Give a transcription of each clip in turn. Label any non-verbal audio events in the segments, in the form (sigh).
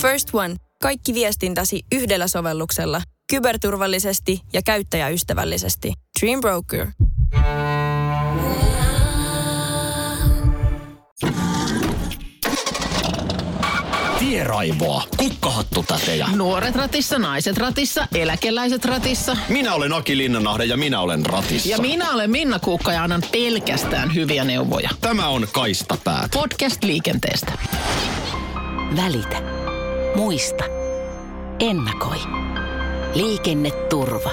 First One. Kaikki viestintäsi yhdellä sovelluksella. Kyberturvallisesti ja käyttäjäystävällisesti. Dream Broker. Tieraivoa, kukkahattutätejä. Nuoret ratissa, naiset ratissa, eläkeläiset ratissa. Minä olen Aki Linnanahde ja minä olen ratissa. Ja minä olen Minna Kuukka ja annan pelkästään hyviä neuvoja. Tämä on Kaistapäät. Podcast liikenteestä. Välitä. Muista. Ennakoi. Liikenneturva.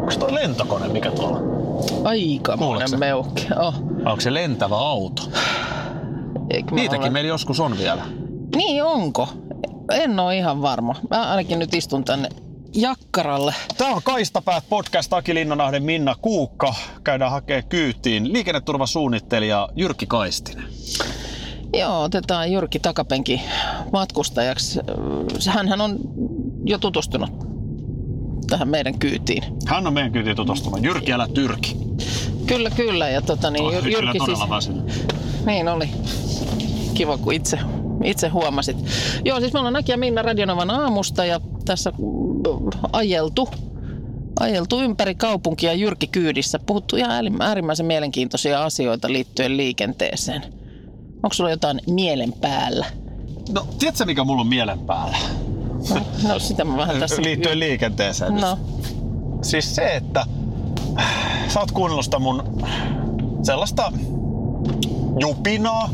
Onko toi lentokone, mikä tuolla? Aika sä? meuhki. Oh. Onko se lentävä auto? Eikö Niitäkin ole- meillä joskus on vielä. Niin onko? En ole ihan varma. Mä ainakin nyt istun tänne jakkaralle. Tämä on Kaistapäät podcast Aki Linnanahden Minna Kuukka. Käydään hakee kyytiin liikenneturvasuunnittelija Jyrki Kaistinen. Joo, otetaan Jyrki takapenki matkustajaksi. Hänhän on jo tutustunut tähän meidän kyytiin. Hän on meidän kyytiin tutustunut. Jyrki, älä tyrki. Kyllä, kyllä. Ja tota, niin, Oh, Jyr- kyllä Jyrki todella siis, väsynyt. niin oli. Kiva, kun itse, itse huomasit. Joo, siis me ollaan Aki ja Minna Radionovan aamusta ja tässä mm, ajeltu, ajeltu ympäri kaupunkia Jyrki kyydissä. Puhuttu ihan äärim- äärimmäisen mielenkiintoisia asioita liittyen liikenteeseen. Onko sulla jotain mielen päällä? No, tiedätkö mikä mulla on mielen päällä? No sitä mä vähän tässä... Liittyen liikenteeseen. No, Siis se, että sä oot kuunnellut sitä mun sellaista jupinaa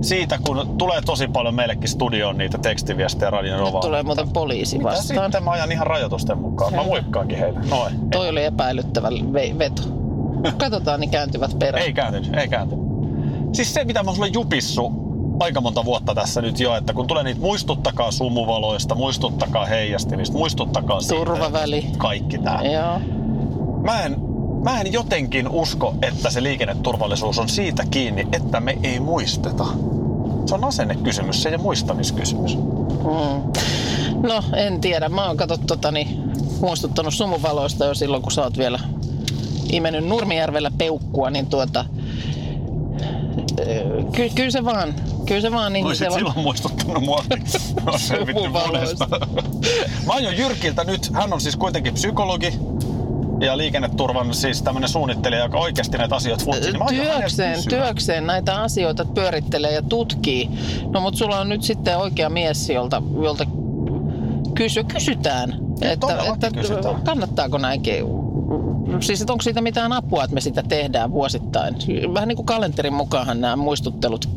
siitä, kun tulee tosi paljon meillekin studioon niitä tekstiviestejä Radion nyt Novaan. tulee muuten poliisi Mitä vastaan. sitten mä ajan ihan rajoitusten mukaan. Mä Selvä. moikkaankin heille. Noin. Toi oli epäilyttävä ve- veto. (laughs) Katsotaan, niin kääntyvät perään. Ei kääntynyt, ei kääntynyt. Siis se, mitä mä sulle jupissu aika monta vuotta tässä nyt jo, että kun tulee niitä muistuttakaa sumuvaloista, muistuttakaa heijastimista, muistuttakaa siitä. Turvaväli. Kaikki tää. Joo. Mä en, mä en jotenkin usko, että se liikenneturvallisuus on siitä kiinni, että me ei muisteta. Se on asennekysymys, se ei ole muistamiskysymys. Mm. No, en tiedä. Mä oon katsot, tota, niin, muistuttanut sumuvaloista jo silloin, kun sä oot vielä imennyt Nurmijärvellä peukkua, niin tuota... Ky- kyllä se vaan, kyllä se vaan niin Olisit se silloin muistuttanut mua. (laughs) No, selvitty monesta. (laughs) Mä aion Jyrkiltä nyt, hän on siis kuitenkin psykologi ja liikenneturvan siis tämmönen suunnittelija, joka oikeasti näitä asioita futsii. Niin työkseen, työkseen näitä asioita pyörittelee ja tutkii. No mutta sulla on nyt sitten oikea mies, jolta, jolta kysy, kysytään, että, todellakin että kysytään. kannattaako näinkin. Siis että onko siitä mitään apua, että me sitä tehdään vuosittain? Vähän niin kuin kalenterin mukaanhan nämä muistuttelut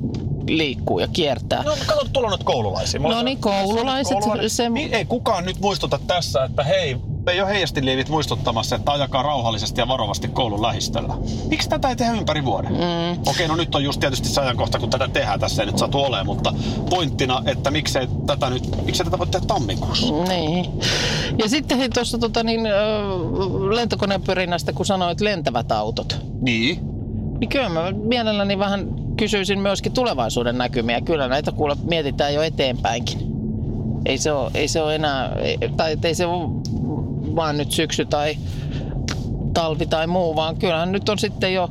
liikkuu ja kiertää. No kato, tuolla on nyt koululaisia. No niin, koululaiset, se- Niin, ei kukaan nyt muistuta tässä, että hei, ei ole heijastiliivit muistuttamassa, että ajakaa rauhallisesti ja varovasti koulun lähistöllä. Miksi tätä ei tehdä ympäri vuoden? Mm. Okei, no nyt on just tietysti se ajankohta, kun tätä tehdään. Tässä ei nyt satu olemaan, mutta pointtina, että miksei tätä nyt, miksei tätä voi tehdä tammikuussa? Niin. Ja sitten tuossa tota, niin, ö, lentokonepyrinnästä, kun sanoit lentävät autot. Niin. Niin kyllä mä mielelläni vähän kysyisin myöskin tulevaisuuden näkymiä. Kyllä näitä kuule mietitään jo eteenpäinkin. Ei se ole, ei se ole enää, tai ei se ole vaan nyt syksy tai talvi tai muu, vaan kyllähän nyt on sitten jo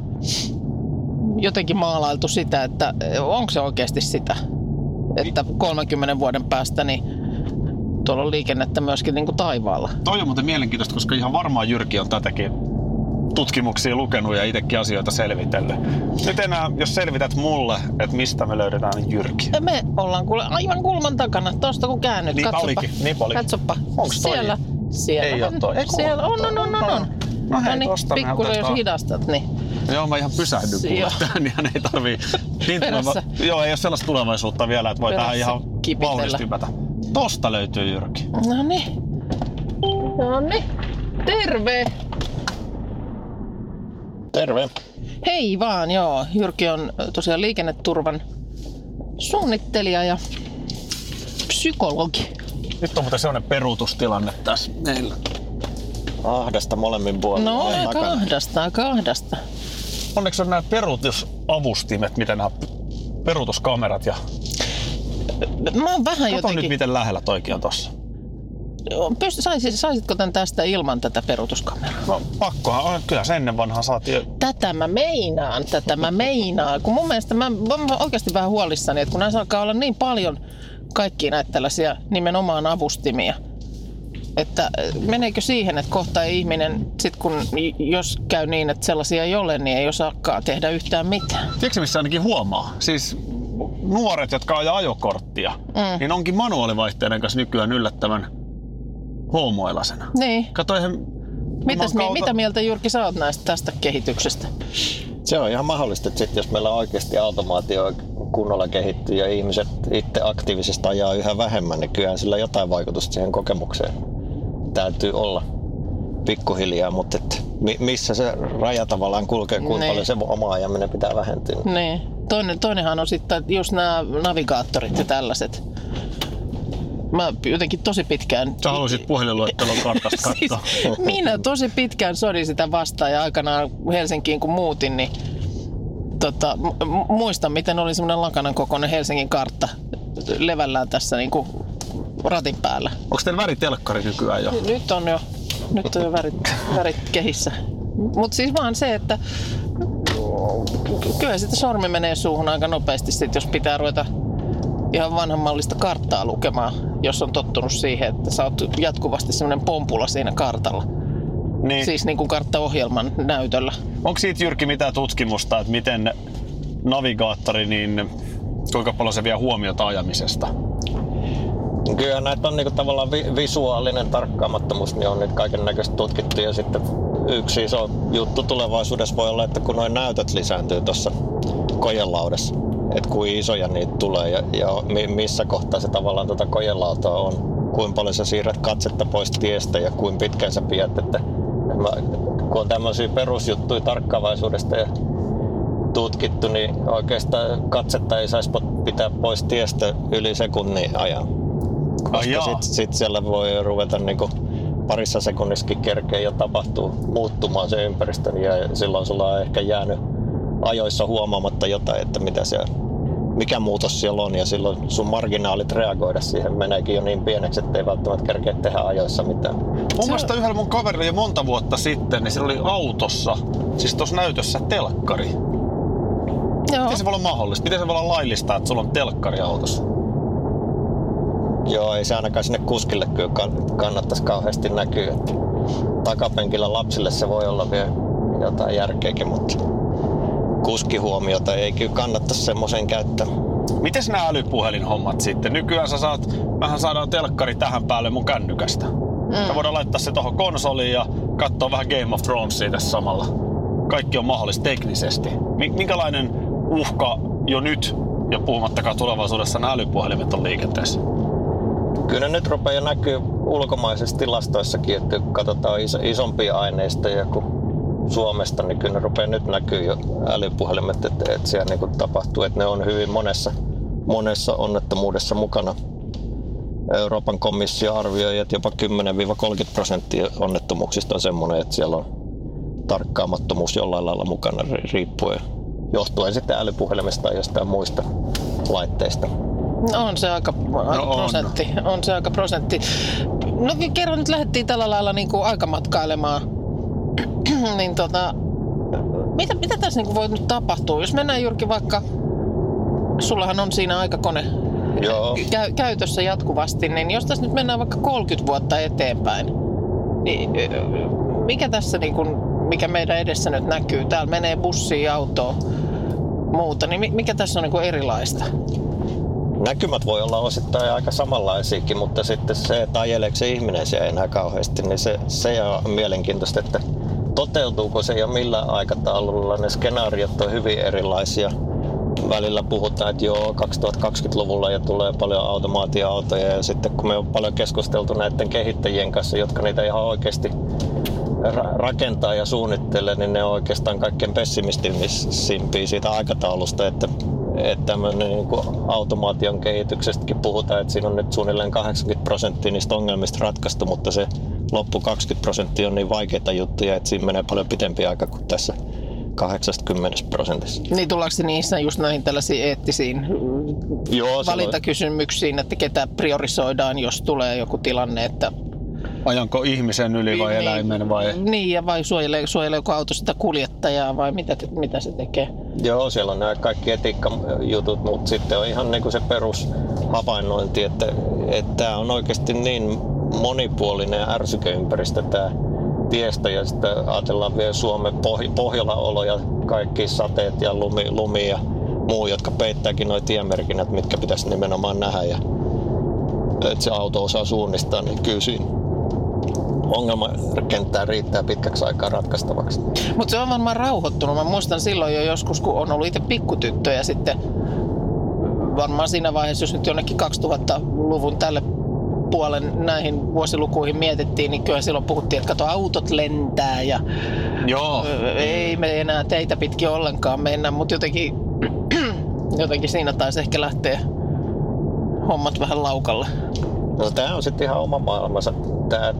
jotenkin maalailtu sitä, että onko se oikeasti sitä, että 30 vuoden päästä niin tuolla on liikennettä myöskin niin kuin taivaalla. Toi on muuten mielenkiintoista, koska ihan varmaan Jyrki on tätäkin tutkimuksia lukenut ja itsekin asioita selvitellyt. Nyt enää, jos selvität mulle, että mistä me löydetään niin Jyrki. Me ollaan kuule aivan kulman takana. Tuosta kun käännyt, Niinpä katsoppa. olikin, niinpä olikin. Katsoppa. Onks toi? Siellä. Siellä. Ei oo toi. Ei, kun Siellä on, on, on, on, on. No hei, niin, tosta me pikkusen jos otetaan. hidastat, niin Joo, mä ihan pysähdyn kuule tähän, niin ei tarvii. Niin Perässä. tuleva, joo, ei ole sellaista tulevaisuutta vielä, että voi tähän ihan kipitellä. vauhdista hypätä. Tosta löytyy Jyrki. No niin. No niin. Terve. Terve. Hei vaan, joo. Jyrki on tosiaan liikenneturvan suunnittelija ja psykologi. Nyt on muuten sellainen peruutustilanne tässä meillä. Ahdasta molemmin puolin. No, kahdasta, kahdasta. Onneksi on nämä peruutusavustimet, miten nämä peruutuskamerat ja... Mä oon vähän Kato jotenkin... nyt, miten lähellä toikin on tossa. Pyst- saisit, saisitko tämän tästä ilman tätä peruutuskameraa? No pakkohan on, kyllä se ennen vanhaa saatiin. Tätä mä meinaan, tätä mä meinaan. Kun mun mielestä mä, mä oon oikeasti vähän huolissani, että kun näissä alkaa olla niin paljon kaikki näitä tällaisia nimenomaan avustimia, että meneekö siihen, että kohta ei ihminen, sit kun jos käy niin, että sellaisia ei ole, niin ei osaakaan tehdä yhtään mitään. Tiedätkö missä ainakin huomaa? Siis nuoret, jotka ajaa ajokorttia, mm. niin onkin manuaalivaihteiden kanssa nykyään yllättävän homoilasena. Niin. Kato, eihän Mitäs, mi- mitä mieltä Jyrki sä oot näistä tästä kehityksestä? Se on ihan mahdollista, että sit, jos meillä oikeasti automaatio kunnolla kehittyy ja ihmiset itse aktiivisesti ajaa yhä vähemmän, niin kyllähän sillä jotain vaikutusta siihen kokemukseen täytyy olla pikkuhiljaa, mutta et mi- missä se raja tavallaan kulkee, kuinka Niin. paljon se oma ajaminen pitää vähentyä. Niin. Toinen, toinenhan on sitten just nämä navigaattorit ja tällaiset. Mä jotenkin tosi pitkään... Sä haluaisit puhelinluettelon kartasta (laughs) katsoa. Siis, minä tosi pitkään sodin sitä vastaan ja aikanaan Helsinkiin kun muutin, niin tota, muistan miten oli semmoinen lakanan kokoinen Helsingin kartta levällään tässä niinku ratin päällä. Onko teillä väritelkkari nykyään jo? Nyt on jo, nyt on jo värit, värit kehissä. Mutta siis vaan se, että kyllä sitten sormi menee suuhun aika nopeasti, sit, jos pitää ruveta ihan vanhanmallista karttaa lukemaan, jos on tottunut siihen, että sä oot jatkuvasti semmoinen pompula siinä kartalla. Niin. Siis niin kuin karttaohjelman näytöllä. Onko siitä Jyrki mitään tutkimusta, että miten navigaattori, niin kuinka paljon se vie huomiota ajamisesta? Kyllä näitä on niinku tavallaan vi- visuaalinen tarkkaamattomuus, niin on nyt kaiken näköistä tutkittu. Ja sitten yksi iso juttu tulevaisuudessa voi olla, että kun noin näytöt lisääntyy tuossa kojelaudassa, että kuin isoja niitä tulee ja, ja mi- missä kohtaa se tavallaan tuota kojelautaa on, kuinka paljon sä siirrät katsetta pois tiestä ja kuinka pitkään sä pidät, että mä, kun on tämmöisiä perusjuttuja tarkkaavaisuudesta ja tutkittu, niin oikeastaan katsetta ei saisi pitää pois tiestä yli sekunnin ajan. Koska jaa. sit, sit siellä voi ruveta niinku parissa sekunnissakin kerkeä ja tapahtuu muuttumaan se ympäristö ja silloin sulla on ehkä jäänyt ajoissa huomaamatta jotain, että mitä siellä, mikä muutos siellä on ja silloin sun marginaalit reagoida siihen meneekin jo niin pieneksi, että ei välttämättä kerkeä tehdä ajoissa mitään. Mun mielestä yhdellä mun kaverilla jo monta vuotta sitten, niin sillä oli autossa, siis tuossa näytössä telkkari. Joo. Miten se voi olla mahdollista? Miten se voi olla laillista, että sulla on telkkari autossa? Joo, ei se ainakaan sinne kuskille kyllä kann- kannattaisi kauheasti näkyä. Takapenkillä lapsille se voi olla vielä jotain järkeäkin, mutta kuskihuomiota ei kyllä kannattaisi semmoisen käyttää. Miten nämä älypuhelinhommat sitten? Nykyään sä saat, mähän saadaan telkkari tähän päälle mun kännykästä. Mm. Me voidaan laittaa se tuohon konsoliin ja katsoa vähän Game of Thronesia tässä samalla. Kaikki on mahdollista teknisesti. Mi- Minkälainen uhka jo nyt, ja puhumattakaan tulevaisuudessa, nämä älypuhelimet on liikenteessä? Kyllä nyt rupeaa näkyy ulkomaisissa tilastoissakin, että kun katsotaan iso, isompia aineistoja kuin Suomesta, niin kyllä ne rupeaa nyt näkyy jo älypuhelimet, että, että siellä niin tapahtuu, että ne on hyvin monessa, monessa onnettomuudessa mukana. Euroopan komissio arvioi, että jopa 10-30 prosenttia onnettomuuksista on semmoinen, että siellä on tarkkaamattomuus jollain lailla mukana ri- riippuen johtuen sitten älypuhelimesta tai jostain muista laitteista. On se aika, aika on. prosentti. On se aika prosentti. No kerran nyt lähdettiin tällä lailla niin kuin aikamatkailemaan. (clears throat) niin tota, mitä, mitä tässä niin voi nyt tapahtua? Jos mennään Jyrki vaikka, sullahan on siinä aikakone Joo. (laughs) käy, käytössä jatkuvasti, niin jos tässä nyt mennään vaikka 30 vuotta eteenpäin, niin mikä tässä niin kuin, mikä meidän edessä nyt näkyy? Täällä menee bussia, autoa, muuta, niin mi- mikä tässä on niin kuin erilaista? näkymät voi olla osittain aika samanlaisiakin, mutta sitten se, että ajeleeko se ihminen siellä enää kauheasti, niin se, se on mielenkiintoista, että toteutuuko se ja millä aikataululla. Ne skenaariot on hyvin erilaisia. Välillä puhutaan, että joo, 2020-luvulla ja tulee paljon automaatioautoja ja sitten kun me on paljon keskusteltu näiden kehittäjien kanssa, jotka niitä ihan oikeasti ra- rakentaa ja suunnittelee, niin ne on oikeastaan kaikkein pessimistisimpiä siitä aikataulusta, että että niin kuin automaation kehityksestäkin puhutaan, että siinä on nyt suunnilleen 80 prosenttia niistä ongelmista ratkaistu, mutta se loppu 20 prosenttia on niin vaikeita juttuja, että siinä menee paljon pitempi aika kuin tässä 80 prosentissa. Niin tullaanko se niissä just näihin tällaisiin eettisiin Joo, se valintakysymyksiin, että ketä priorisoidaan, jos tulee joku tilanne, että Ajanko ihmisen yli vai eläimen vai... Niin, ja vai suojelee, suojeleeko auto sitä kuljettajaa vai mitä, mitä se tekee? Joo, siellä on nämä kaikki etiikkajutut, mutta sitten on ihan niin kuin se perushavainnointi, että, että tämä on oikeasti niin monipuolinen ja ärsykeympäristö tämä tiestö ja sitten ajatellaan vielä Suomen Poh- Pohjola-olo ja kaikki sateet ja lumi, lumi ja muu, jotka peittääkin nuo tiemerkinnät, mitkä pitäisi nimenomaan nähdä ja että se auto osaa suunnistaa, niin kyllä siinä ongelmakenttää riittää pitkäksi aikaa ratkaistavaksi. Mutta se on varmaan rauhoittunut. Mä muistan silloin jo joskus, kun on ollut itse pikkutyttö ja sitten varmaan siinä vaiheessa, jos nyt jonnekin 2000-luvun tälle puolen näihin vuosilukuihin mietittiin, niin kyllä silloin puhuttiin, että kato autot lentää ja Joo. ei me enää teitä pitkin ollenkaan mennä, mutta jotenkin, (clears throat) jotenkin siinä taisi ehkä lähteä hommat vähän laukalle. No tämä on sitten ihan oma maailmansa. Tämä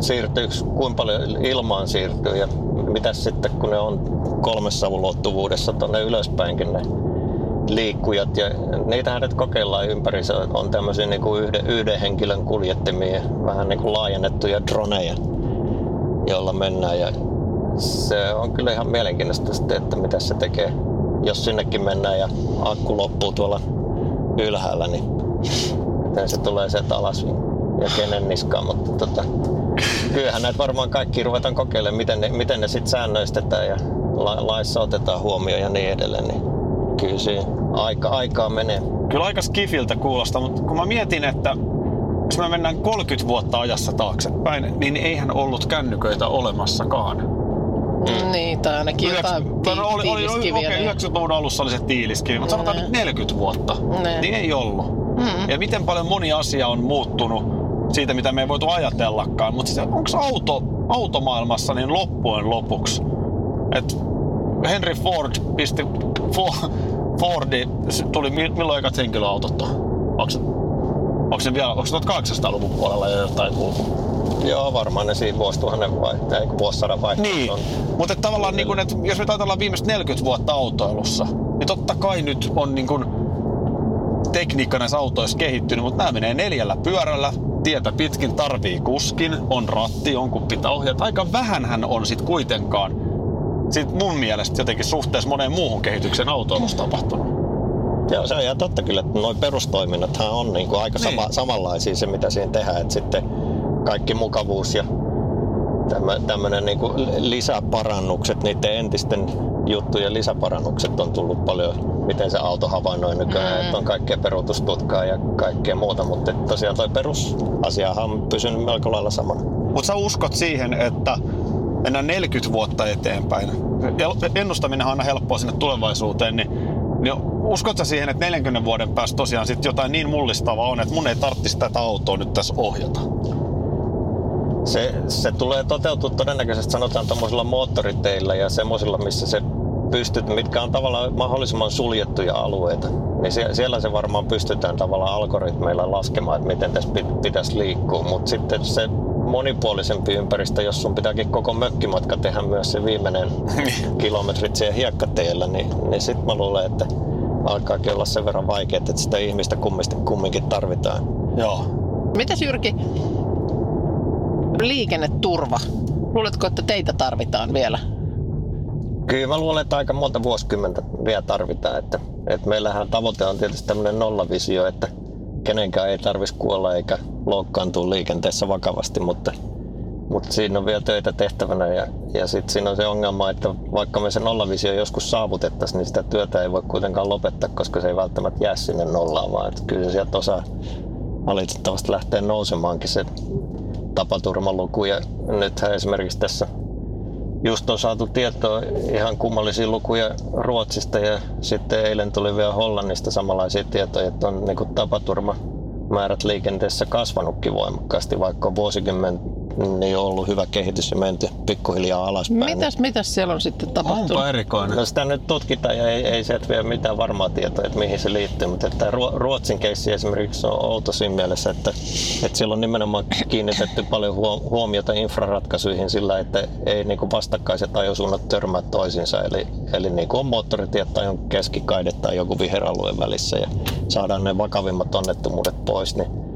siirtyy, kuinka paljon ilmaan siirtyy ja mitä sitten kun ne on kolmessa ulottuvuudessa tuonne ylöspäinkin ne liikkujat ja niitähän nyt kokeillaan ympäri. Se on tämmöisiä niin kuin yhden, yhden henkilön kuljettimia, vähän niin kuin laajennettuja droneja, joilla mennään ja se on kyllä ihan mielenkiintoista sitten, että mitä se tekee. Jos sinnekin mennään ja akku loppuu tuolla ylhäällä, niin miten se tulee sieltä alas ja kenen niskaan, mutta tota, kyllähän näitä varmaan kaikki ruvetaan kokeilemaan, miten ne, miten ne sitten säännöistetään ja la, laissa otetaan huomioon ja niin edelleen. Niin kyllä siinä aika, aikaa menee. Kyllä aika skifiltä kuulostaa, mutta kun mä mietin, että jos me mennään 30 vuotta ajassa taaksepäin, niin eihän ollut kännyköitä olemassakaan. Mm. Niin, tai ainakin jotain Yhdeks- no, oli, oli, oli, tiiliskiviä. okei, 90-luvun alussa oli se tiiliskivi, mutta sanotaan Ne. nyt 40 vuotta, Ne. niin ei ollut. Mm. Ja miten paljon moni asia on muuttunut siitä, mitä me ei voitu ajatellakaan. Mutta siis onko auto, automaailmassa niin loppujen lopuksi, että Henry Ford pisti Fo- Fordi, tuli mi- milloin ekat henkilöautot on? Onko onko se vielä, onko se 1800-luvun puolella jo jotain kuultu? Joo, varmaan ne siinä vuosituhannen vai, ei kun vuosisadan vaihtoehto Niin, on. mutta tavallaan niin että jos me ajatellaan viimeiset 40 vuotta autoilussa, niin totta kai nyt on niin kuin tekniikka näissä autoissa kehittynyt, mutta nämä menee neljällä pyörällä, tietä pitkin tarvii kuskin, on ratti, jonkun pitää ohjata. Aika vähänhän on sit kuitenkaan sit mun mielestä jotenkin suhteessa moneen muuhun kehityksen autoilussa tapahtunut. Joo, se on ihan totta kyllä, että nuo perustoiminnathan on niin kuin aika sama, Niin. samanlaisia se, mitä siinä tehdään. Että sitten kaikki mukavuus ja tämmöinen niin kuin lisäparannukset, niiden entisten juttujen lisäparannukset on tullut paljon, miten se auto havainnoi nykyään, Mm. että on kaikkea peruutustutkaa ja kaikkea muuta, mutta tosiaan toi perusasiahan on pysynyt melko lailla samana. Mutta sä uskot siihen, että mennään 40 vuotta eteenpäin. Ennustaminen on aina helppoa sinne tulevaisuuteen, niin, niin uskot sä siihen, että 40 vuoden päästä tosiaan sit jotain niin mullistavaa on, että mun ei tarvitsisi tätä autoa nyt tässä ohjata? Se, se tulee toteutua todennäköisesti sanotaan tuommoisilla moottoriteillä ja semmoisilla, missä se pystyt, mitkä on tavallaan mahdollisimman suljettuja alueita. Niin sie- siellä se varmaan pystytään tavallaan algoritmeilla laskemaan, että miten tässä pit- pitäisi liikkua. Mutta sitten se monipuolisempi ympäristö, jos sun pitääkin koko mökkimatka tehdä myös se viimeinen (laughs) kilometrit siellä hiekkateillä, niin, niin sitten mä luulen, että alkaakin olla sen verran vaikeaa, että sitä ihmistä kumminkin, kumminkin tarvitaan. Joo. Mitäs Jyrki, liikenneturva? Luuletko, että teitä tarvitaan vielä? Kyllä mä luulen, että aika monta vuosikymmentä vielä tarvitaan. Että, että meillähän tavoite on tietysti tämmöinen nollavisio, että kenenkään ei tarvitsisi kuolla eikä loukkaantua liikenteessä vakavasti, mutta, mutta siinä on vielä töitä tehtävänä ja, ja sitten siinä on se ongelma, että vaikka me se nollavisio joskus saavutettaisiin, niin sitä työtä ei voi kuitenkaan lopettaa, koska se ei välttämättä jää sinne nollaan, vaan että kyllä se sieltä osaa valitettavasti lähteä nousemaankin se tapaturmaluku. Ja nythän esimerkiksi tässä just on saatu tietoa ihan kummallisia lukuja Ruotsista ja sitten eilen tuli vielä Hollannista samanlaisia tietoja, että on niin tapaturmamäärät liikenteessä kasvanutkin voimakkaasti, vaikka vuosikymmen niin on ollut hyvä kehitys ja menty pikkuhiljaa alaspäin. Mitäs, mitäs siellä on sitten tapahtunut? Onpa erikoinen. No sitä nyt tutkitaan ja ei, ei sieltä vielä mitään varmaa tietoa, että mihin se liittyy, mutta että Ruo- Ruotsin keissi esimerkiksi on outo siinä mielessä, että, että siellä on nimenomaan kiinnitetty paljon huo- huomiota infraratkaisuihin sillä, että ei niin kuin vastakkaiset ajosuunnat törmää toisiinsa, eli, eli niin kuin on moottoritiet tai on keskikaide tai joku viheralue välissä ja saadaan ne vakavimmat onnettomuudet pois, niin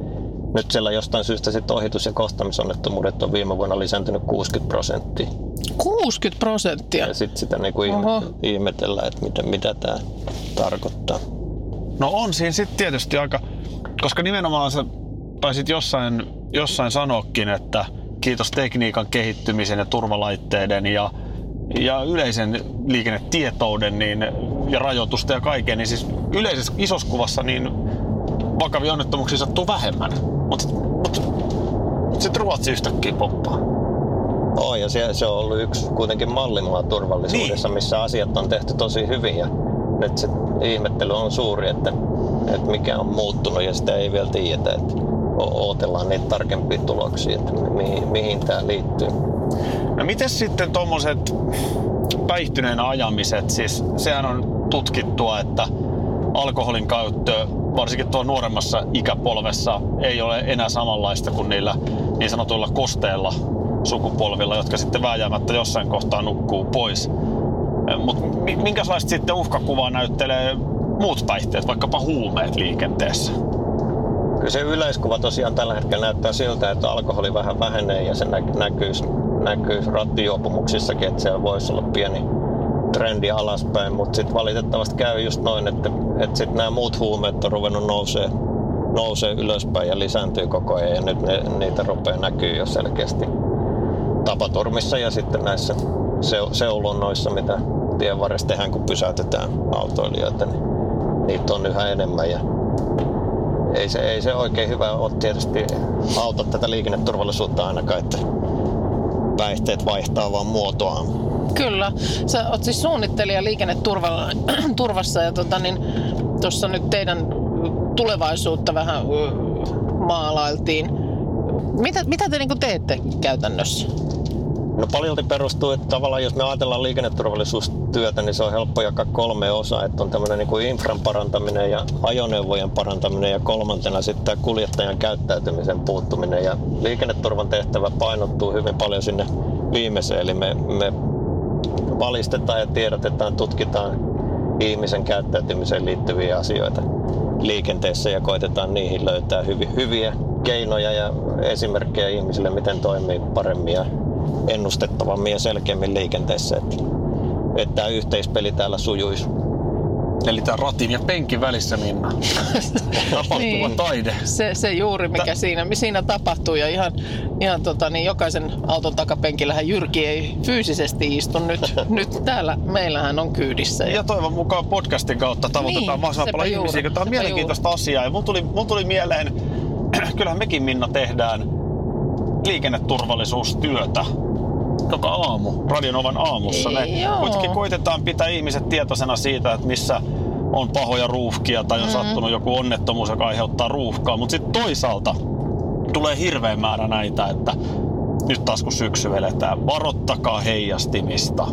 nyt siellä jostain syystä sit ohitus- ja kohtamisonnettomuudet on viime vuonna lisääntynyt 60 prosenttia. 60 prosenttia. Ja sitten sitä niinku ihmetellään, että mitä, mitä tämä tarkoittaa. No on siinä sitten tietysti aika, koska nimenomaan sä taisit jossain, jossain sanoakin, että kiitos tekniikan kehittymisen ja turvalaitteiden ja, ja yleisen liikennetietouden niin, ja rajoitusta ja kaiken, niin siis yleisessä isossa kuvassa niin vakavia onnettomuuksia sattuu vähemmän. Mutta mut, mut sitten Ruotsi yhtäkkiä poppaa. Oh, ja se, se on ollut yksi kuitenkin mallimaa turvallisuudessa, Niin. missä asiat on tehty tosi hyvin ja nyt se ihmettely on suuri, että, että mikä on muuttunut ja sitä ei vielä tiedetä. Että ootellaan niitä tarkempia tuloksia, että mihin, mihin tämä liittyy. No miten sitten tuommoiset päihtyneenä ajamiset, siis sehän on tutkittua, että alkoholin käyttö, varsinkin tuolla nuoremmassa ikäpolvessa, ei ole enää samanlaista kuin niillä niin sanotuilla kosteilla sukupolvilla, jotka sitten vääjäämättä jossain kohtaa nukkuu pois. Mutta minkälaista sitten uhkakuvaa näyttelee muut päihteet, vaikkapa huumeet liikenteessä? Kyllä se yleiskuva tosiaan tällä hetkellä näyttää siltä, että alkoholi vähän vähenee ja se nä- näkyy, näkyy rattijuopumuksissakin, että siellä voisi olla pieni trendi alaspäin, mutta sitten valitettavasti käy just noin, että, että sitten nämä muut huumeet on ruvennut nousee, nousee ylöspäin ja lisääntyy koko ajan ja nyt ne, niitä rupeaa näkyy jo selkeästi tapaturmissa ja sitten näissä seu- seulonnoissa, mitä tien varressa tehdään, kun pysäytetään autoilijoita, niin niitä on yhä enemmän ja ei se, ei se oikein hyvä ole tietysti auta tätä liikenneturvallisuutta ainakaan, että päihteet vaihtaa vaan muotoaan. Kyllä. Sä oot siis suunnittelija liikenneturvassa (clears throat) ja tota, niin, nyt teidän tulevaisuutta vähän maalailtiin. Mitä, mitä te niin teette käytännössä? No paljolti perustuu, että tavallaan jos me ajatellaan liikenneturvallisuustyötä, niin se on helppo jakaa kolme osaa. Että on tämmöinen niin kuin infran parantaminen ja ajoneuvojen parantaminen ja kolmantena sitten kuljettajan käyttäytymisen puuttuminen. Ja liikenneturvan tehtävä painottuu hyvin paljon sinne viimeiseen, eli me, me valistetaan ja tiedotetaan, tutkitaan ihmisen käyttäytymiseen liittyviä asioita liikenteessä ja koitetaan niihin löytää hyvi, hyviä keinoja ja esimerkkejä ihmisille, miten toimii paremmin ja ennustettavammin ja selkeämmin liikenteessä, että, että tämä yhteispeli täällä sujuisi. Eli tämä ratin ja penkin välissä, Minna. (laughs) Tapahtuva Niin. taide. Se, se juuri, mikä siinä, siinä tapahtuu. Ja ihan, ihan tota, niin jokaisen auton takapenkillähän Jyrki ei fyysisesti istu nyt. (laughs) nyt täällä meillähän on kyydissä. Ja toivon mukaan podcastin kautta tavoitetaan Niin, mahdollisimman paljon juuri, ihmisiä, kun tämä on mielenkiintoista asiaa. Ja mulla tuli, mulla tuli mieleen, (clears throat) kyllähän mekin Minna tehdään liikenneturvallisuustyötä joka aamu, Radionovan aamussa. Me Joo. kuitenkin koitetaan pitää ihmiset tietoisena siitä, että missä on pahoja ruuhkia tai on Mm-hmm. sattunut joku onnettomuus, joka aiheuttaa ruuhkaa. Mutta sitten toisaalta tulee hirveän määrä näitä, että nyt taas kun syksy eletään, varottakaa heijastimista.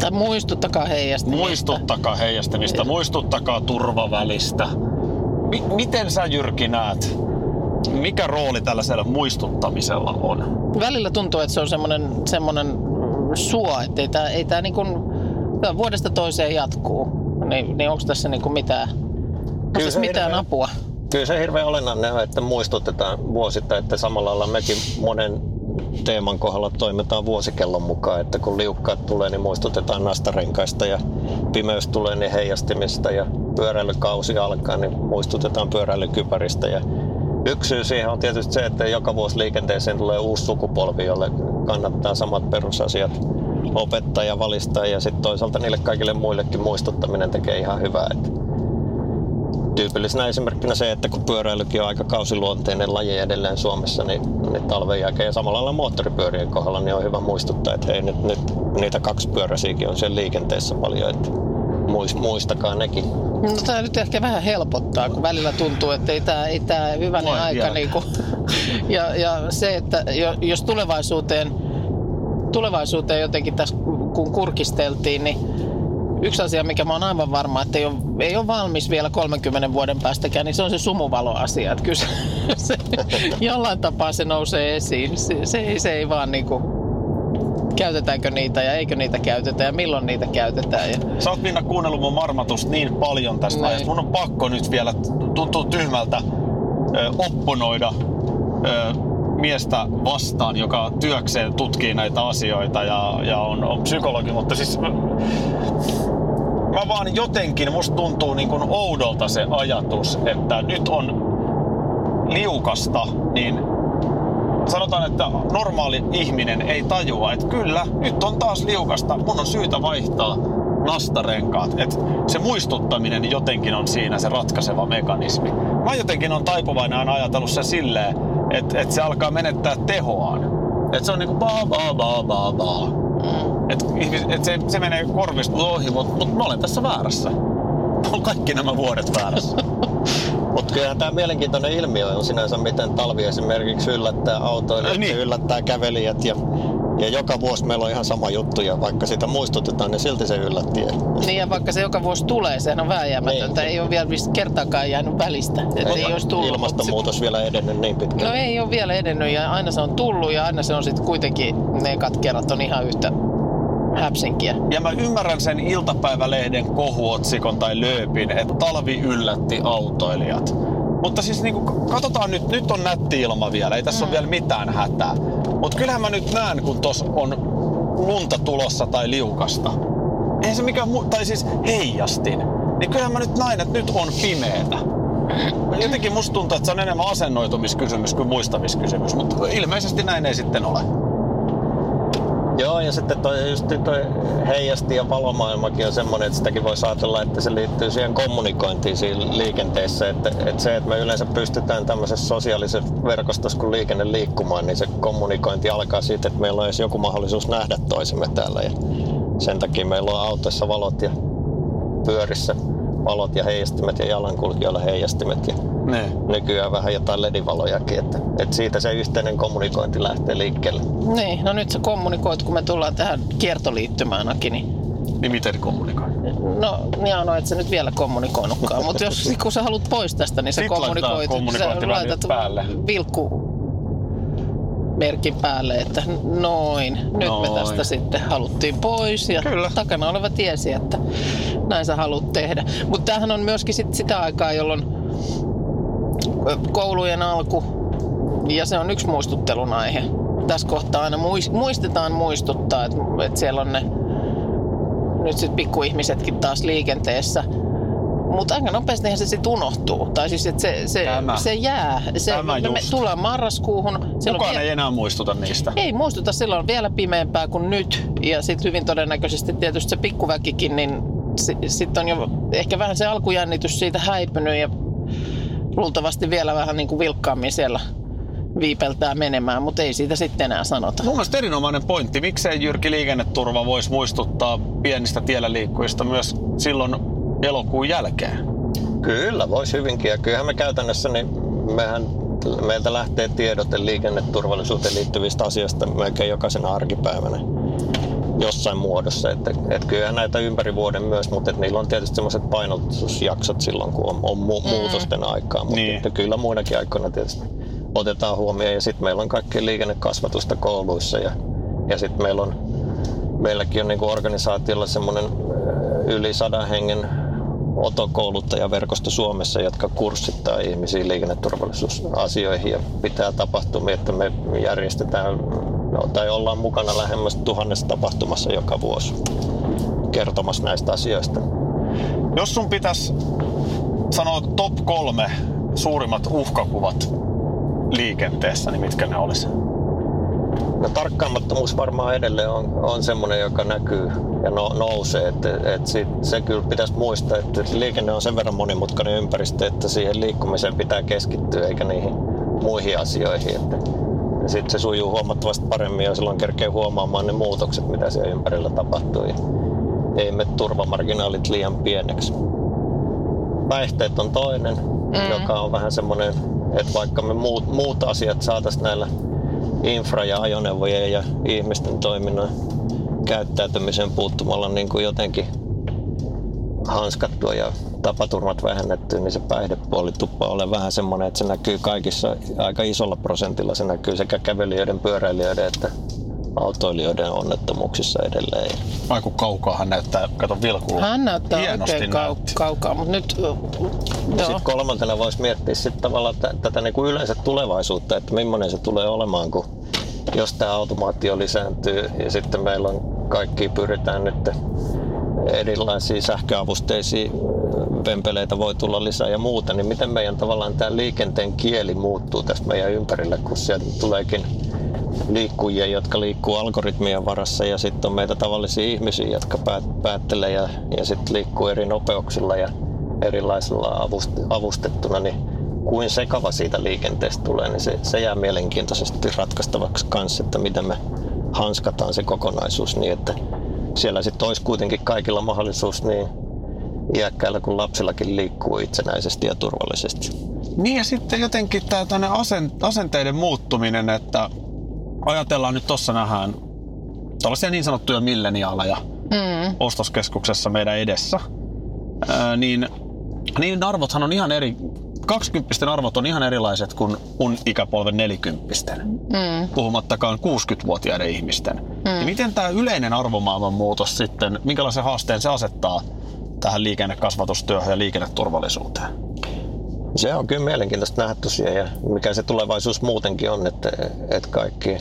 Tai muistuttakaa heijasta. Muistuttakaa heijastamista, muistuttakaa turvavälistä. Mi- miten sä Jyrki näet, mikä rooli tällaisella muistuttamisella on? Välillä tuntuu, että se on semmoinen, semmoinen suo, että ei tämä ei tää niin kuin, tää vuodesta toiseen jatkuu. Niin, niin onko tässä niin kuin mitään, onko tässä mitään hirveä- apua? Kyllä se hirveän olennainen että muistutetaan vuosittain, että samalla lailla mekin monen teeman kohdalla toimitaan vuosikellon mukaan, että kun liukkaat tulee, niin muistutetaan nastarenkaista ja pimeys tulee, niin heijastimista ja pyöräilykausi alkaa, niin muistutetaan pyöräilykypäristä ja Yksi syy siihen on tietysti se, että joka vuosi liikenteeseen tulee uusi sukupolvi, jolle kannattaa samat perusasiat opettaa ja valistaa ja sitten toisaalta niille kaikille muillekin muistuttaminen tekee ihan hyvää. Että tyypillisenä esimerkkinä se, että kun pyöräilykin on aika kausiluonteinen laji edelleen Suomessa, niin, niin talven jälkeen ja samalla lailla moottoripyörien kohdalla niin on hyvä muistuttaa, että hei nyt, nyt niitä kaksipyöräisiäkin on siellä liikenteessä paljon, että muis- muistakaa nekin. No tämä nyt ehkä vähän helpottaa, kun välillä tuntuu, että ei tämä ei tää hyvänen Voi aika. vielä. Niinku, (laughs) ja, ja se, että jo- jos tulevaisuuteen, tulevaisuuteen jotenkin tässä kun kurkisteltiin, niin yksi asia, mikä mä oon aivan varma, että ei ole, ei ole valmis vielä 30 vuoden päästäkään, niin se on se sumuvaloasia. Että kyllä (laughs) se, se, jollain tapaa se nousee esiin. Se, se, ei, se ei vaan niinku, käytetäänkö niitä ja eikö niitä käytetä ja milloin niitä käytetään. Ja, Sä oot Minna kuunnellut mun marmatusta niin paljon tästä Näin. ajasta. Mun on pakko nyt vielä, tuntuu tyhmältä, ö, opponoida ö, miestä vastaan, joka työkseen tutkii näitä asioita ja, ja on, on psykologi, mutta siis mä, mä vaan jotenkin, musta tuntuu niin kuin oudolta se ajatus, että nyt on liukasta, niin sanotaan, että normaali ihminen ei tajua, että kyllä, nyt on taas liukasta, mun on syytä vaihtaa nastarenkaat. Et se muistuttaminen jotenkin on siinä se ratkaiseva mekanismi. Mä jotenkin on taipuvainen aina ajatellut se silleen, että et se alkaa menettää tehoaan. Että se on niinku baa baa baa baa baa. Et, et se, se menee korvista ohi, mutta mut mä olen tässä väärässä. Mä olen kaikki nämä vuodet väärässä. (laughs) Kyllähän tämä mielenkiintoinen ilmiö on sinänsä, miten talvi esimerkiksi yllättää autoilijat Niin. ja yllättää kävelijät. Ja, ja joka vuosi meillä on ihan sama juttu ja vaikka sitä muistutetaan, niin silti se yllätti. Niin ja vaikka se joka vuosi tulee, sehän on vääjäämätöntä. Niin. Ei ole vielä kertaakaan jäänyt välistä. Et ei olisi tullut, Ilmastonmuutos vielä edennyt niin pitkään. se- No ei ole vielä edennyt ja aina se on tullut ja aina se on sitten kuitenkin, ne ekat kerrat on ihan yhtä häpsinkiä. Ja mä ymmärrän sen iltapäivälehden kohuotsikon tai lööpin, että talvi yllätti autoilijat. Mutta siis niinku, katsotaan nyt, nyt on nätti ilma vielä, ei tässä mm. ole vielä mitään hätää. Mutta kyllähän mä nyt näen, kun tos on lunta tulossa tai liukasta. Ei se mikään muu, tai siis heijastin. Niin kyllähän mä nyt näen, että nyt on pimeetä. Jotenkin musta tuntuu, että se on enemmän asennoitumiskysymys kuin muistamiskysymys, mutta ilmeisesti näin ei sitten ole. Joo, ja sitten toi, just toi heijasti ja valomaailmakin on semmoinen, että sitäkin voi ajatella, että se liittyy siihen kommunikointiin siinä liikenteessä. Että, että se, että me yleensä pystytään tämmöisessä sosiaalisessa verkostossa kun liikenne liikkumaan, niin se kommunikointi alkaa siitä, että meillä on joku mahdollisuus nähdä toisemme täällä. Ja sen takia meillä on autoissa valot ja pyörissä valot ja heijastimet ja jalankulkijoilla heijastimet. Ja Ne. nykyään vähän jotain ledivalojakin, että, että siitä se yhteinen kommunikointi lähtee liikkeelle. Niin, no nyt sä kommunikoit, kun me tullaan tähän kiertoliittymään, Aki, niin Niin miten kommunikoi? No, niin no, et sä nyt vielä kommunikoinutkaan, mutta jos (laughs) kun sä haluat pois tästä, niin sä Sit laitetaan kommunikoit, sä laitat päälle. vilkku merkin päälle, että noin, nyt Noin. me tästä sitten haluttiin pois ja Kyllä. takana oleva tiesi, että näin sä haluat tehdä. Mutta tämähän on myöskin sit sitä aikaa, jolloin koulujen alku ja se on yksi muistuttelun aihe. Tässä kohtaa aina muis- muistetaan muistuttaa, että, että siellä on ne nyt sitten pikkuihmisetkin taas liikenteessä. Mutta aika nopeasti se sitten unohtuu. Tai siis, että se, se, Tämä. se jää. Se, Tämä me, me tullaan marraskuuhun. Kukaan vie- ei enää muistuta niistä. ei muistuta, silloin on vielä pimeämpää kuin nyt. Ja sitten hyvin todennäköisesti tietysti se pikkuväkikin, niin sitten on jo ehkä vähän se alkujännitys siitä häipynyt ja luultavasti vielä vähän niin kuin vilkkaammin siellä viipeltää menemään, mutta ei siitä sitten enää sanota. Mun mielestä erinomainen pointti. Miksei Jyrki Liikenneturva voisi muistuttaa pienistä tiellä liikkujista myös silloin elokuun jälkeen? Kyllä, voisi hyvinkin. Ja kyllähän me käytännössä, niin mehän, meiltä lähtee tiedote liikenneturvallisuuteen liittyvistä asioista melkein jokaisena arkipäivänä jossain muodossa. Että, että kyllähän näitä ympäri vuoden myös, mutta että niillä on tietysti sellaiset painotusjaksot silloin, kun on, on mu- muutosten aikaa. Mutta Niin. että kyllä muinakin aikoina tietysti otetaan huomioon. Ja sitten meillä on kaikki liikennekasvatusta kouluissa ja, ja sitten meillä on meilläkin on niin kuin organisaatiolla semmoinen yli sadan hengen otokouluttajaverkosto Suomessa, jotka kurssittaa ihmisiä liikenneturvallisuusasioihin ja pitää tapahtumia, että me järjestetään no, tai ollaan mukana lähemmäs tuhannessa tapahtumassa joka vuosi kertomassa näistä asioista. Jos sun pitäisi sanoa top kolme suurimmat uhkakuvat liikenteessä, niin mitkä ne olisi? No, tarkkaamattomuus varmaan edelleen on, on semmoinen, joka näkyy ja no, nousee. Et, et sit, se kyllä pitäisi muistaa, että liikenne on sen verran monimutkainen ympäristö, että siihen liikkumiseen pitää keskittyä eikä niihin muihin asioihin. Että sitten se sujuu huomattavasti paremmin ja silloin kerkee huomaamaan ne muutokset, mitä siellä ympärillä tapahtuu. Ja ei mene turvamarginaalit liian pieneksi. Päihteet on toinen, mm. joka on vähän semmoinen, että vaikka me muut, muut asiat saataisiin näillä infra- ja ajoneuvojen ja ihmisten toiminnan käyttäytymiseen puuttumalla niin kuin jotenkin hanskattua ja tapaturmat vähennettyä, niin se päihdepuoli tuppaa ole vähän semmoinen, että se näkyy kaikissa aika isolla prosentilla. Se näkyy sekä kävelijöiden, pyöräilijöiden että autoilijoiden onnettomuuksissa edelleen. Vai kun kaukaa hän näyttää, kato vilkulla. Hän näyttää Hienosti oikein kau- näytti. kaukaa, mutta nyt... Ja Joo. sitten kolmantena voisi miettiä sit tavallaan t- tätä niinku yleensä tulevaisuutta, että millainen se tulee olemaan, kun jos tämä automaatio lisääntyy ja sitten meillä on kaikki pyritään nyt erilaisia sähköavusteisia vempeleitä voi tulla lisää ja muuta, niin miten meidän tavallaan tämä liikenteen kieli muuttuu tästä meidän ympärillä, kun sieltä tuleekin liikkujia, jotka liikkuu algoritmien varassa ja sitten on meitä tavallisia ihmisiä, jotka päät- päättelee ja, ja sitten liikkuu eri nopeuksilla ja erilaisilla avust- avustettuna, niin kuin sekava siitä liikenteestä tulee, niin se, se jää mielenkiintoisesti ratkaistavaksi kanssa, että miten me hanskataan se kokonaisuus niin, että siellä sitten olisi kuitenkin kaikilla mahdollisuus niin iäkkäillä kuin lapsillakin liikkuu itsenäisesti ja turvallisesti. Niin ja sitten jotenkin tämä asenteiden muuttuminen, että ajatellaan nyt tuossa nähdään tällaisia niin sanottuja milleniaaleja Mm. ostoskeskuksessa meidän edessä, Ää, niin niin arvothan on ihan eri, 20 arvot on ihan erilaiset kuin mun ikäpolven 40 Mm. puhumattakaan 60-vuotiaiden ihmisten. Mm. Niin miten tämä yleinen arvomaailman muutos sitten, minkälaisen haasteen se asettaa tähän liikennekasvatustyöhön ja liikenneturvallisuuteen? Se on kyllä mielenkiintoista nähdä tosiaan ja mikä se tulevaisuus muutenkin on, että, että kaikki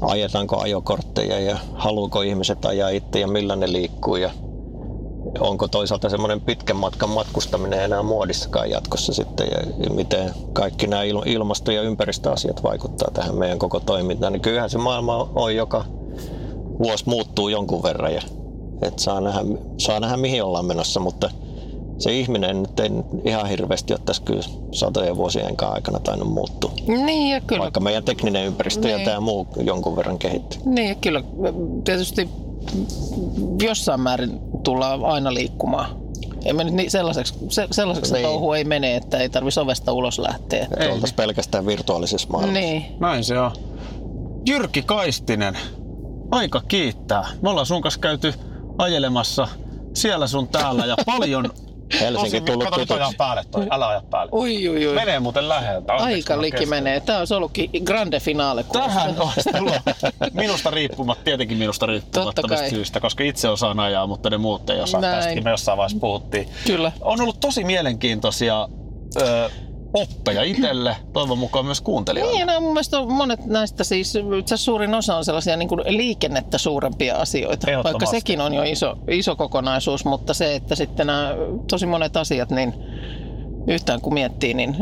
ajetaanko ajokortteja ja haluuko ihmiset ajaa itse ja millä ne liikkuu ja onko toisaalta semmoinen pitkän matkan matkustaminen enää muodissakaan jatkossa sitten ja miten kaikki nämä il- ilmasto- ja ympäristöasiat vaikuttaa tähän meidän koko toimintaan. Niin kyllähän se maailma on joka vuosi muuttuu jonkun verran ja et saa, nähdä, saa nähdä mihin ollaan menossa, mutta se ihminen nyt ei ihan hirveästi ole tässä kyllä satojen vuosien aikana tainnut muuttua. Niin ja kyllä. Vaikka meidän tekninen ympäristö ja Niin. tämä muu jonkun verran kehittyy. Niin ja kyllä tietysti jossain määrin tullaan aina liikkumaan. Ei me nyt niin sellaiseksi, se, sellaiseksi Niin. touhu ei mene, että ei tarvitsisi ovesta ulos lähteä. Että oltaisiin pelkästään virtuaalisessa maailmassa. Niin. Näin se on. Jyrki Kaistinen, aika kiittää. Me ollaan sun kanssa käyty ajelemassa siellä sun täällä ja paljon... (laughs) Helsinki tullut Kato, nyt ajaa päälle toi. Älä aja päälle. Ui, ui, ui. Menee muuten läheltä. Anteeksi, Aika liki menee. Tämä olisi ollutkin grande finale. Tähän olisi tullut minusta riippumatta, tietenkin minusta riippumattomista kai. syistä, koska itse osaan ajaa, mutta ne muut ei osaa. Näin. Tästäkin me jossain vaiheessa puhuttiin. Kyllä. On ollut tosi mielenkiintoisia ö, oppeja itselle, toivon mukaan myös kuuntelijoille. Niin, nämä mun mielestä on monet näistä siis, itse suurin osa on sellaisia niin kuin liikennettä suurempia asioita. Vaikka sekin on jo iso, iso kokonaisuus, mutta se, että sitten nämä tosi monet asiat, niin yhtään kun miettii, niin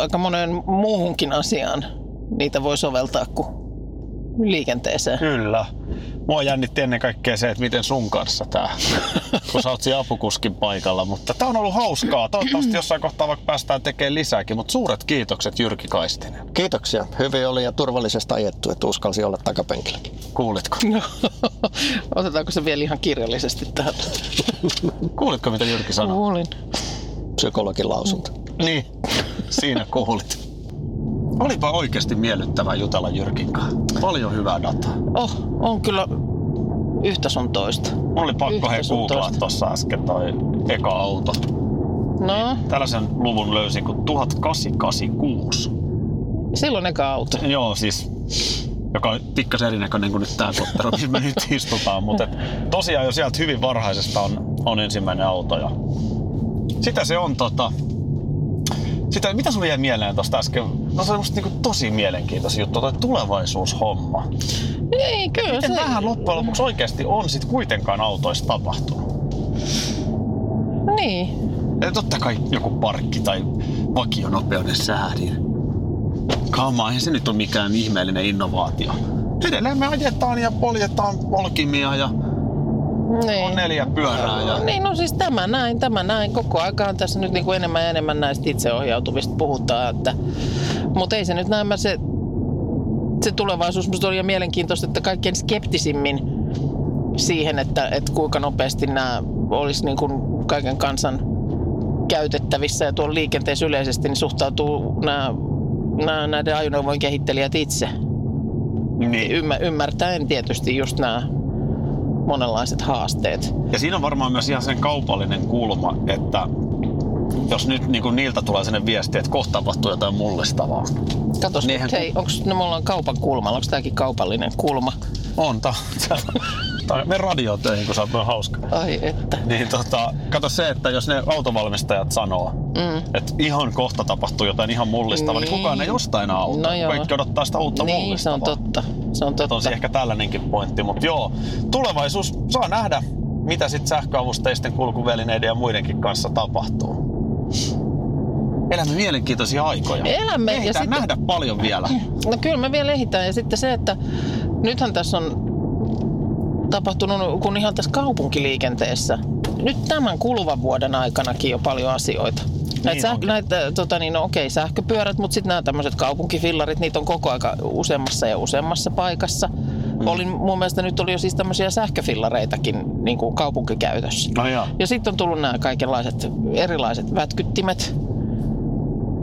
aika monen muuhunkin asiaan niitä voi soveltaa kuin liikenteeseen. Kyllä. Mua jännitti ennen kaikkea se, että miten sun kanssa tää, (laughs) kun sä oot siinä apukuskin paikalla. Mutta tää on ollut hauskaa. Toivottavasti jossain kohtaa vaikka päästään tekemään lisääkin. Mutta suuret kiitokset Jyrki Kaistinen. Kiitoksia. Hyvin oli ja turvallisesti ajettu, että uskalsi olla takapenkilläkin. Kuulitko? (laughs) Otetaanko se vielä ihan kirjallisesti tähän? (laughs) Kuulitko mitä Jyrki sanoi? Kuulin. Psykologin lausunto. Niin, siinä kuulit. Olipa oikeasti miellyttävää jutella Jyrkin kanssa. Paljon hyvää dataa. Oh, on kyllä yhtä sun toista. Mulla oli pakko sun googlaa tossa äsken toi eka auto. No, Tällaisen luvun löysin kuin 1886. silloin eka auto. Joo, siis joka on pikkasen erinäköinen kuin nyt tää kottero, missä me nyt istutaan. Mutta tosiaan jo sieltä hyvin varhaisesta on, on ensimmäinen auto. Ja sitä se on tota... Sitä, mitä sulle jäi mieleen tosta äsken? No se on musta niinku tosi mielenkiintoinen juttu, toi tulevaisuushomma. Ei, kyllä Miten se... vähän loppujen lopuksi oikeasti on sit kuitenkaan autoissa tapahtunut? Niin. Ja totta kai joku parkki tai vakionopeuden säädin. Kama, eihän se nyt ole mikään ihmeellinen innovaatio. Edelleen me ajetaan ja poljetaan polkimia ja Niin. on neljä pyörää. Ja... Niin, no siis tämä näin, tämä näin. Koko aikaan tässä nyt niin kuin enemmän ja enemmän näistä itseohjautuvista puhutaan. Että, mutta ei se nyt näemmä se, se tulevaisuus. Musta oli jo mielenkiintoista, että kaikkein skeptisimmin siihen, että, että kuinka nopeasti nämä olisi niin kuin kaiken kansan käytettävissä ja tuolla liikenteessä yleisesti, niin suhtautuu nämä, nämä näiden ajoneuvojen kehittelijät itse. Niin. Ymmär, ymmärtäen tietysti just nämä monenlaiset haasteet. ja siinä on varmaan myös ihan sen kaupallinen kulma, että jos nyt niin kuin niiltä tulee sinne viesti, että kohta tapahtuu jotain mullistavaa. Katos, Niinhän Niinhän hei, onko no, me ollaan kaupan kulmalla, onko tämäkin kaupallinen kulma? On, tää, (laughs) tää, me radiotöihin, kun sä oot hauska. Ai että. Niin tota, kato se, että jos ne autovalmistajat sanoo, mm. että ihan kohta tapahtuu jotain ihan mullistavaa, niin, Niin. kukaan ei osta enää autoa. No joo. Kaikki odottaa sitä uutta Niin, se mullistavaa. on totta. Se on totta. Tosi ehkä tällainenkin pointti, mutta joo, tulevaisuus saa nähdä, mitä sitten sähköavusteisten kulkuvälineiden ja muidenkin kanssa tapahtuu. Elämme mielenkiintoisia aikoja. Elämme, ja Ehditään sitten- nähdä paljon vielä. No kyllä me vielä ehitään. Ja sitten se, että nythän tässä on tapahtunut, kun ihan tässä kaupunkiliikenteessä, nyt tämän kuluvan vuoden aikanakin jo paljon asioita. Näitä, Niin sähkö, näitä tota niin, no okei, sähköpyörät, mutta sitten nämä tämmöiset kaupunkifillarit, niitä on koko aika useammassa ja useammassa paikassa. Mm. Olin, mun mielestä nyt oli jo siis tämmöisiä sähköfillareitakin niin kuin kaupunkikäytössä. No joo. Ja sitten on tullut nämä kaikenlaiset erilaiset vätkyttimet,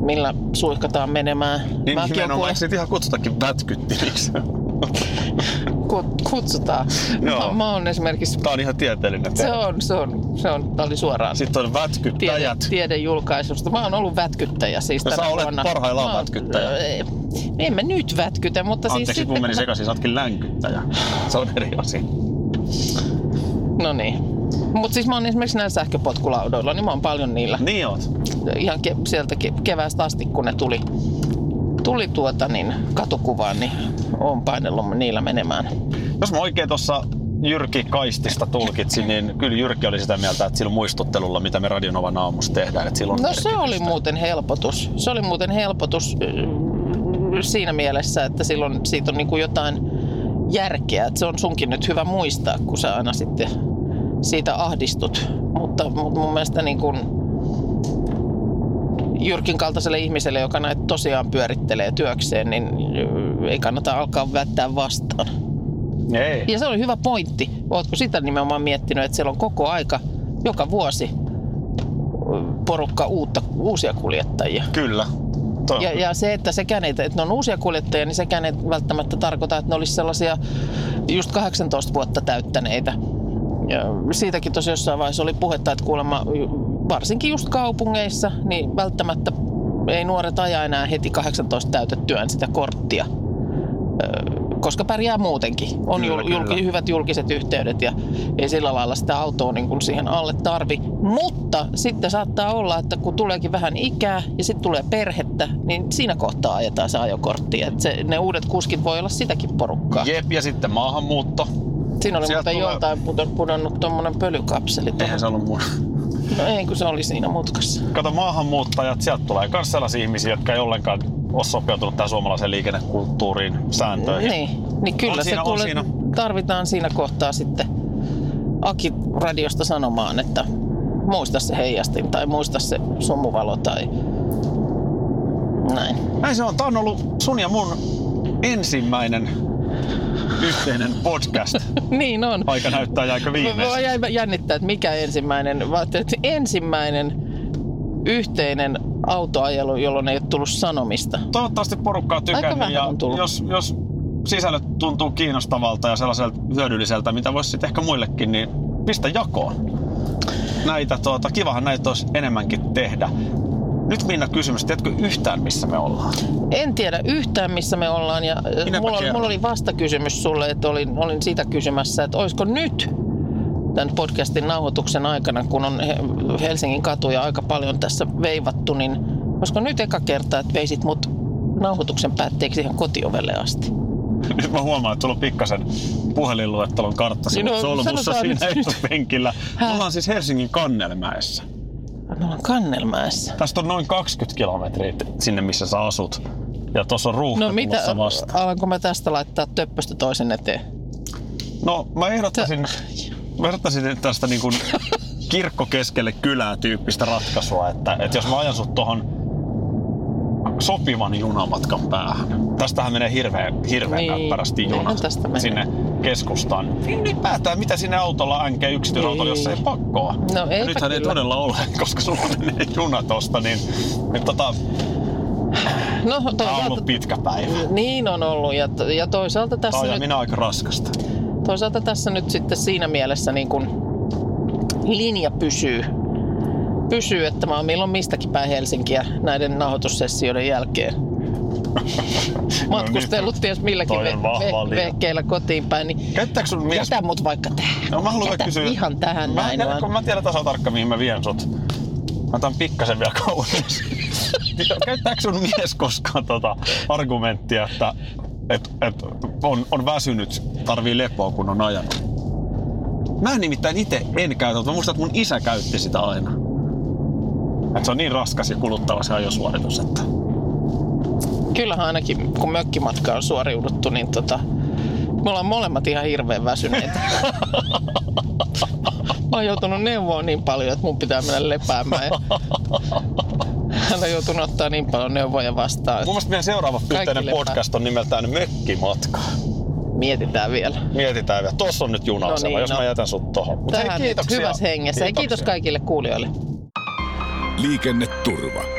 millä suihkataan menemään. Niin Mäkin nimenomaan, kuule- eikö ihan kutsutakin vätkyttimiksi? (laughs) Kut- kutsutaan. Joo. Mä, mä oon esimerkiksi, Tää on ihan tieteellinen se on, se on, se on, tää oli suoraan Sitten on tiede, vätkyttäjät. tiedejulkaisusta. Mä oon ollut vätkyttäjä siis sä tänä olet vuonna. parhaillaan Mä oon- vätkyttäjä. Ei, en mä nyt vätkytä, mutta Anteeksi, siis meni kun mä- sekaisin, sä ootkin länkyttäjä. Se on eri asia. No niin. Mutta siis mä oon esimerkiksi näillä sähköpotkulaudoilla, niin mä oon paljon niillä. Niin oot. Ihan ke- sieltä ke- keväästä asti, kun ne tuli, tuli tuota niin katukuvaan, niin oon painellut niillä menemään. Jos mä oikein tuossa Jyrki Kaistista tulkitsin, niin kyllä Jyrki oli sitä mieltä, että sillä muistuttelulla, mitä me Radionovan aamussa tehdään, että sillä on No se oli muuten helpotus. Se oli muuten helpotus siinä mielessä, että silloin siitä on niin kuin jotain järkeä. Että se on sunkin nyt hyvä muistaa, kun sä aina sitten siitä ahdistut. Mutta, mutta mun mielestä niin kuin Jyrkin kaltaiselle ihmiselle, joka näitä tosiaan pyörittelee työkseen, niin äh, ei kannata alkaa vättää vastaan. Ei. Ja se oli hyvä pointti. Ootko sitä nimenomaan miettinyt, että siellä on koko aika, joka vuosi porukka uutta, uusia kuljettajia. Kyllä. Ja, ja se, että sekään ei, että ne on uusia kuljettajia, niin sekään ei välttämättä tarkoita, että ne olisi sellaisia just 18 vuotta täyttäneitä. Ja siitäkin tosi jossain vaiheessa oli puhetta, että kuulemma varsinkin just kaupungeissa, niin välttämättä ei nuoret aja enää heti 18 täytettyään sitä korttia. Koska pärjää muutenkin. On Kyllä, jul, kyllä. julki, hyvät julkiset yhteydet ja ei sillä lailla sitä autoa niin kuin siihen alle tarvi. Mutta sitten saattaa olla, että kun tuleekin vähän ikää ja sitten tulee perhettä, niin siinä kohtaa ajetaan se ajokortti. Et se, ne uudet kuskit voi olla sitäkin porukkaa. Jep, ja sitten maahanmuutto. Siinä oli Sieltä muuten tulee- joltain pudon- pudonnut tuommoinen pölykapseli. Eihän se ollut mun. No ei, kun se oli siinä mutkassa. Kato, maahanmuuttajat, sieltä tulee myös sellaisia ihmisiä, jotka ei ollenkaan ole sopeutunut tähän suomalaiseen liikennekulttuuriin, sääntöihin. Niin, niin kyllä On se siinä, on kuule, siinä. tarvitaan siinä kohtaa sitten Aki radiosta sanomaan, että muista se heijastin tai muista se sumuvalo tai näin. Näin se on. Tämä on ollut sun ja mun ensimmäinen yhteinen podcast. (laughs) Niin on. Aika näyttää jääkö Mä viimeistä. jäin jännittää, että mikä ensimmäinen, että ensimmäinen yhteinen autoajelu, jolloin ei ole tullut sanomista. Toivottavasti porukka on tykännyt ja jos, jos sisällöt tuntuu kiinnostavalta ja sellaiselta hyödylliseltä, mitä voisi sitten ehkä muillekin, niin pistä jakoon. Näitä, tuota, kivahan näitä olisi enemmänkin tehdä. Nyt Minna kysymys, tiedätkö yhtään missä me ollaan? En tiedä yhtään, missä me ollaan. Ja Minäpä mulla, oli, mulla oli vastakysymys sulle, että olin, olin sitä kysymässä, että olisiko nyt tämän podcastin nauhoituksen aikana, kun on He- Helsingin katuja aika paljon tässä veivattu, niin olisiko nyt eka kerta, että veisit mut nauhoituksen päätteeksi ihan kotiovelle asti? Nyt mä huomaan, että sulla on pikkasen puhelinluettelon kartta Niin, no, solmussa siinä etupenkillä. Me ollaan siis Helsingin Kannelmäessä. Me ollaan Kannelmäessä. Tästä on noin 20 kilometriä sinne, missä sä asut. Ja tuossa on ruuhka No mitä, vasta. alanko mä tästä laittaa töppöstä toisen eteen? No mä ehdottaisin, mä ehdottaisin tästä niin kuin (laughs) kirkko keskelle kylää tyyppistä ratkaisua, että, että jos mä ajan sut tohon sopivan junamatkan päähän. Tästähän menee hirveän, hirveän Niin, näppärästi junat tästä mene. sinne keskustaan. Niin nyt päätää, mitä sinne autolla NG yksityisautolla, jos ei pakkoa. No, eipä Nythän ei kyllä. todella ole, (laughs) koska sulla menee juna tosta, niin, niin tota, No tää on toisaalta, ollut pitkä päivä. niin on ollut ja, ja toisaalta tässä on ja nyt minä aika raskasta. Toisaalta tässä nyt sitten siinä mielessä niin kuin linja pysyy pysyy, että mä oon milloin mistäkin päin Helsinkiä näiden nauhoitussessioiden jälkeen. Matkustellut ties milläkin ve- ve- vehkeillä kotiin päin, niin Käyttääkö sun mies... jätä mut vaikka tähän. No mä haluan jätä kysyä... ihan tähän mä, näin vaan. kun mä tiedän tasan tarkkaan, mihin mä vien sut. Mä otan pikkasen vielä kauemmas. (laughs) Käyttääkö sun mies koskaan tota argumenttia, että et, et on, on väsynyt, tarvii lepoa, kun on ajanut? Mä nimittäin itse en käytä, mutta mä muistan, että mun isä käytti sitä aina. Et se on niin raskas ja kuluttava se ajosuoritus, että... Kyllähän ainakin kun mökkimatka on suoriuduttu, niin tota, me ollaan molemmat ihan hirveän väsyneitä. Mä oon joutunut neuvoa niin paljon, että mun pitää mennä lepäämään. Ja hän on joutunut ottaa niin paljon neuvoja vastaan. Mun mielestä meidän seuraava yhteinen podcast on nimeltään Mökkimatka. Mietitään vielä. Mietitään vielä. Tuossa on nyt juna-asema, No niin, jos no. mä jätän sut tohon. Mut hei, Tähän nyt kiitoksia. hyvässä hengessä. Ja kiitos kaikille kuulijoille. Liikenneturva.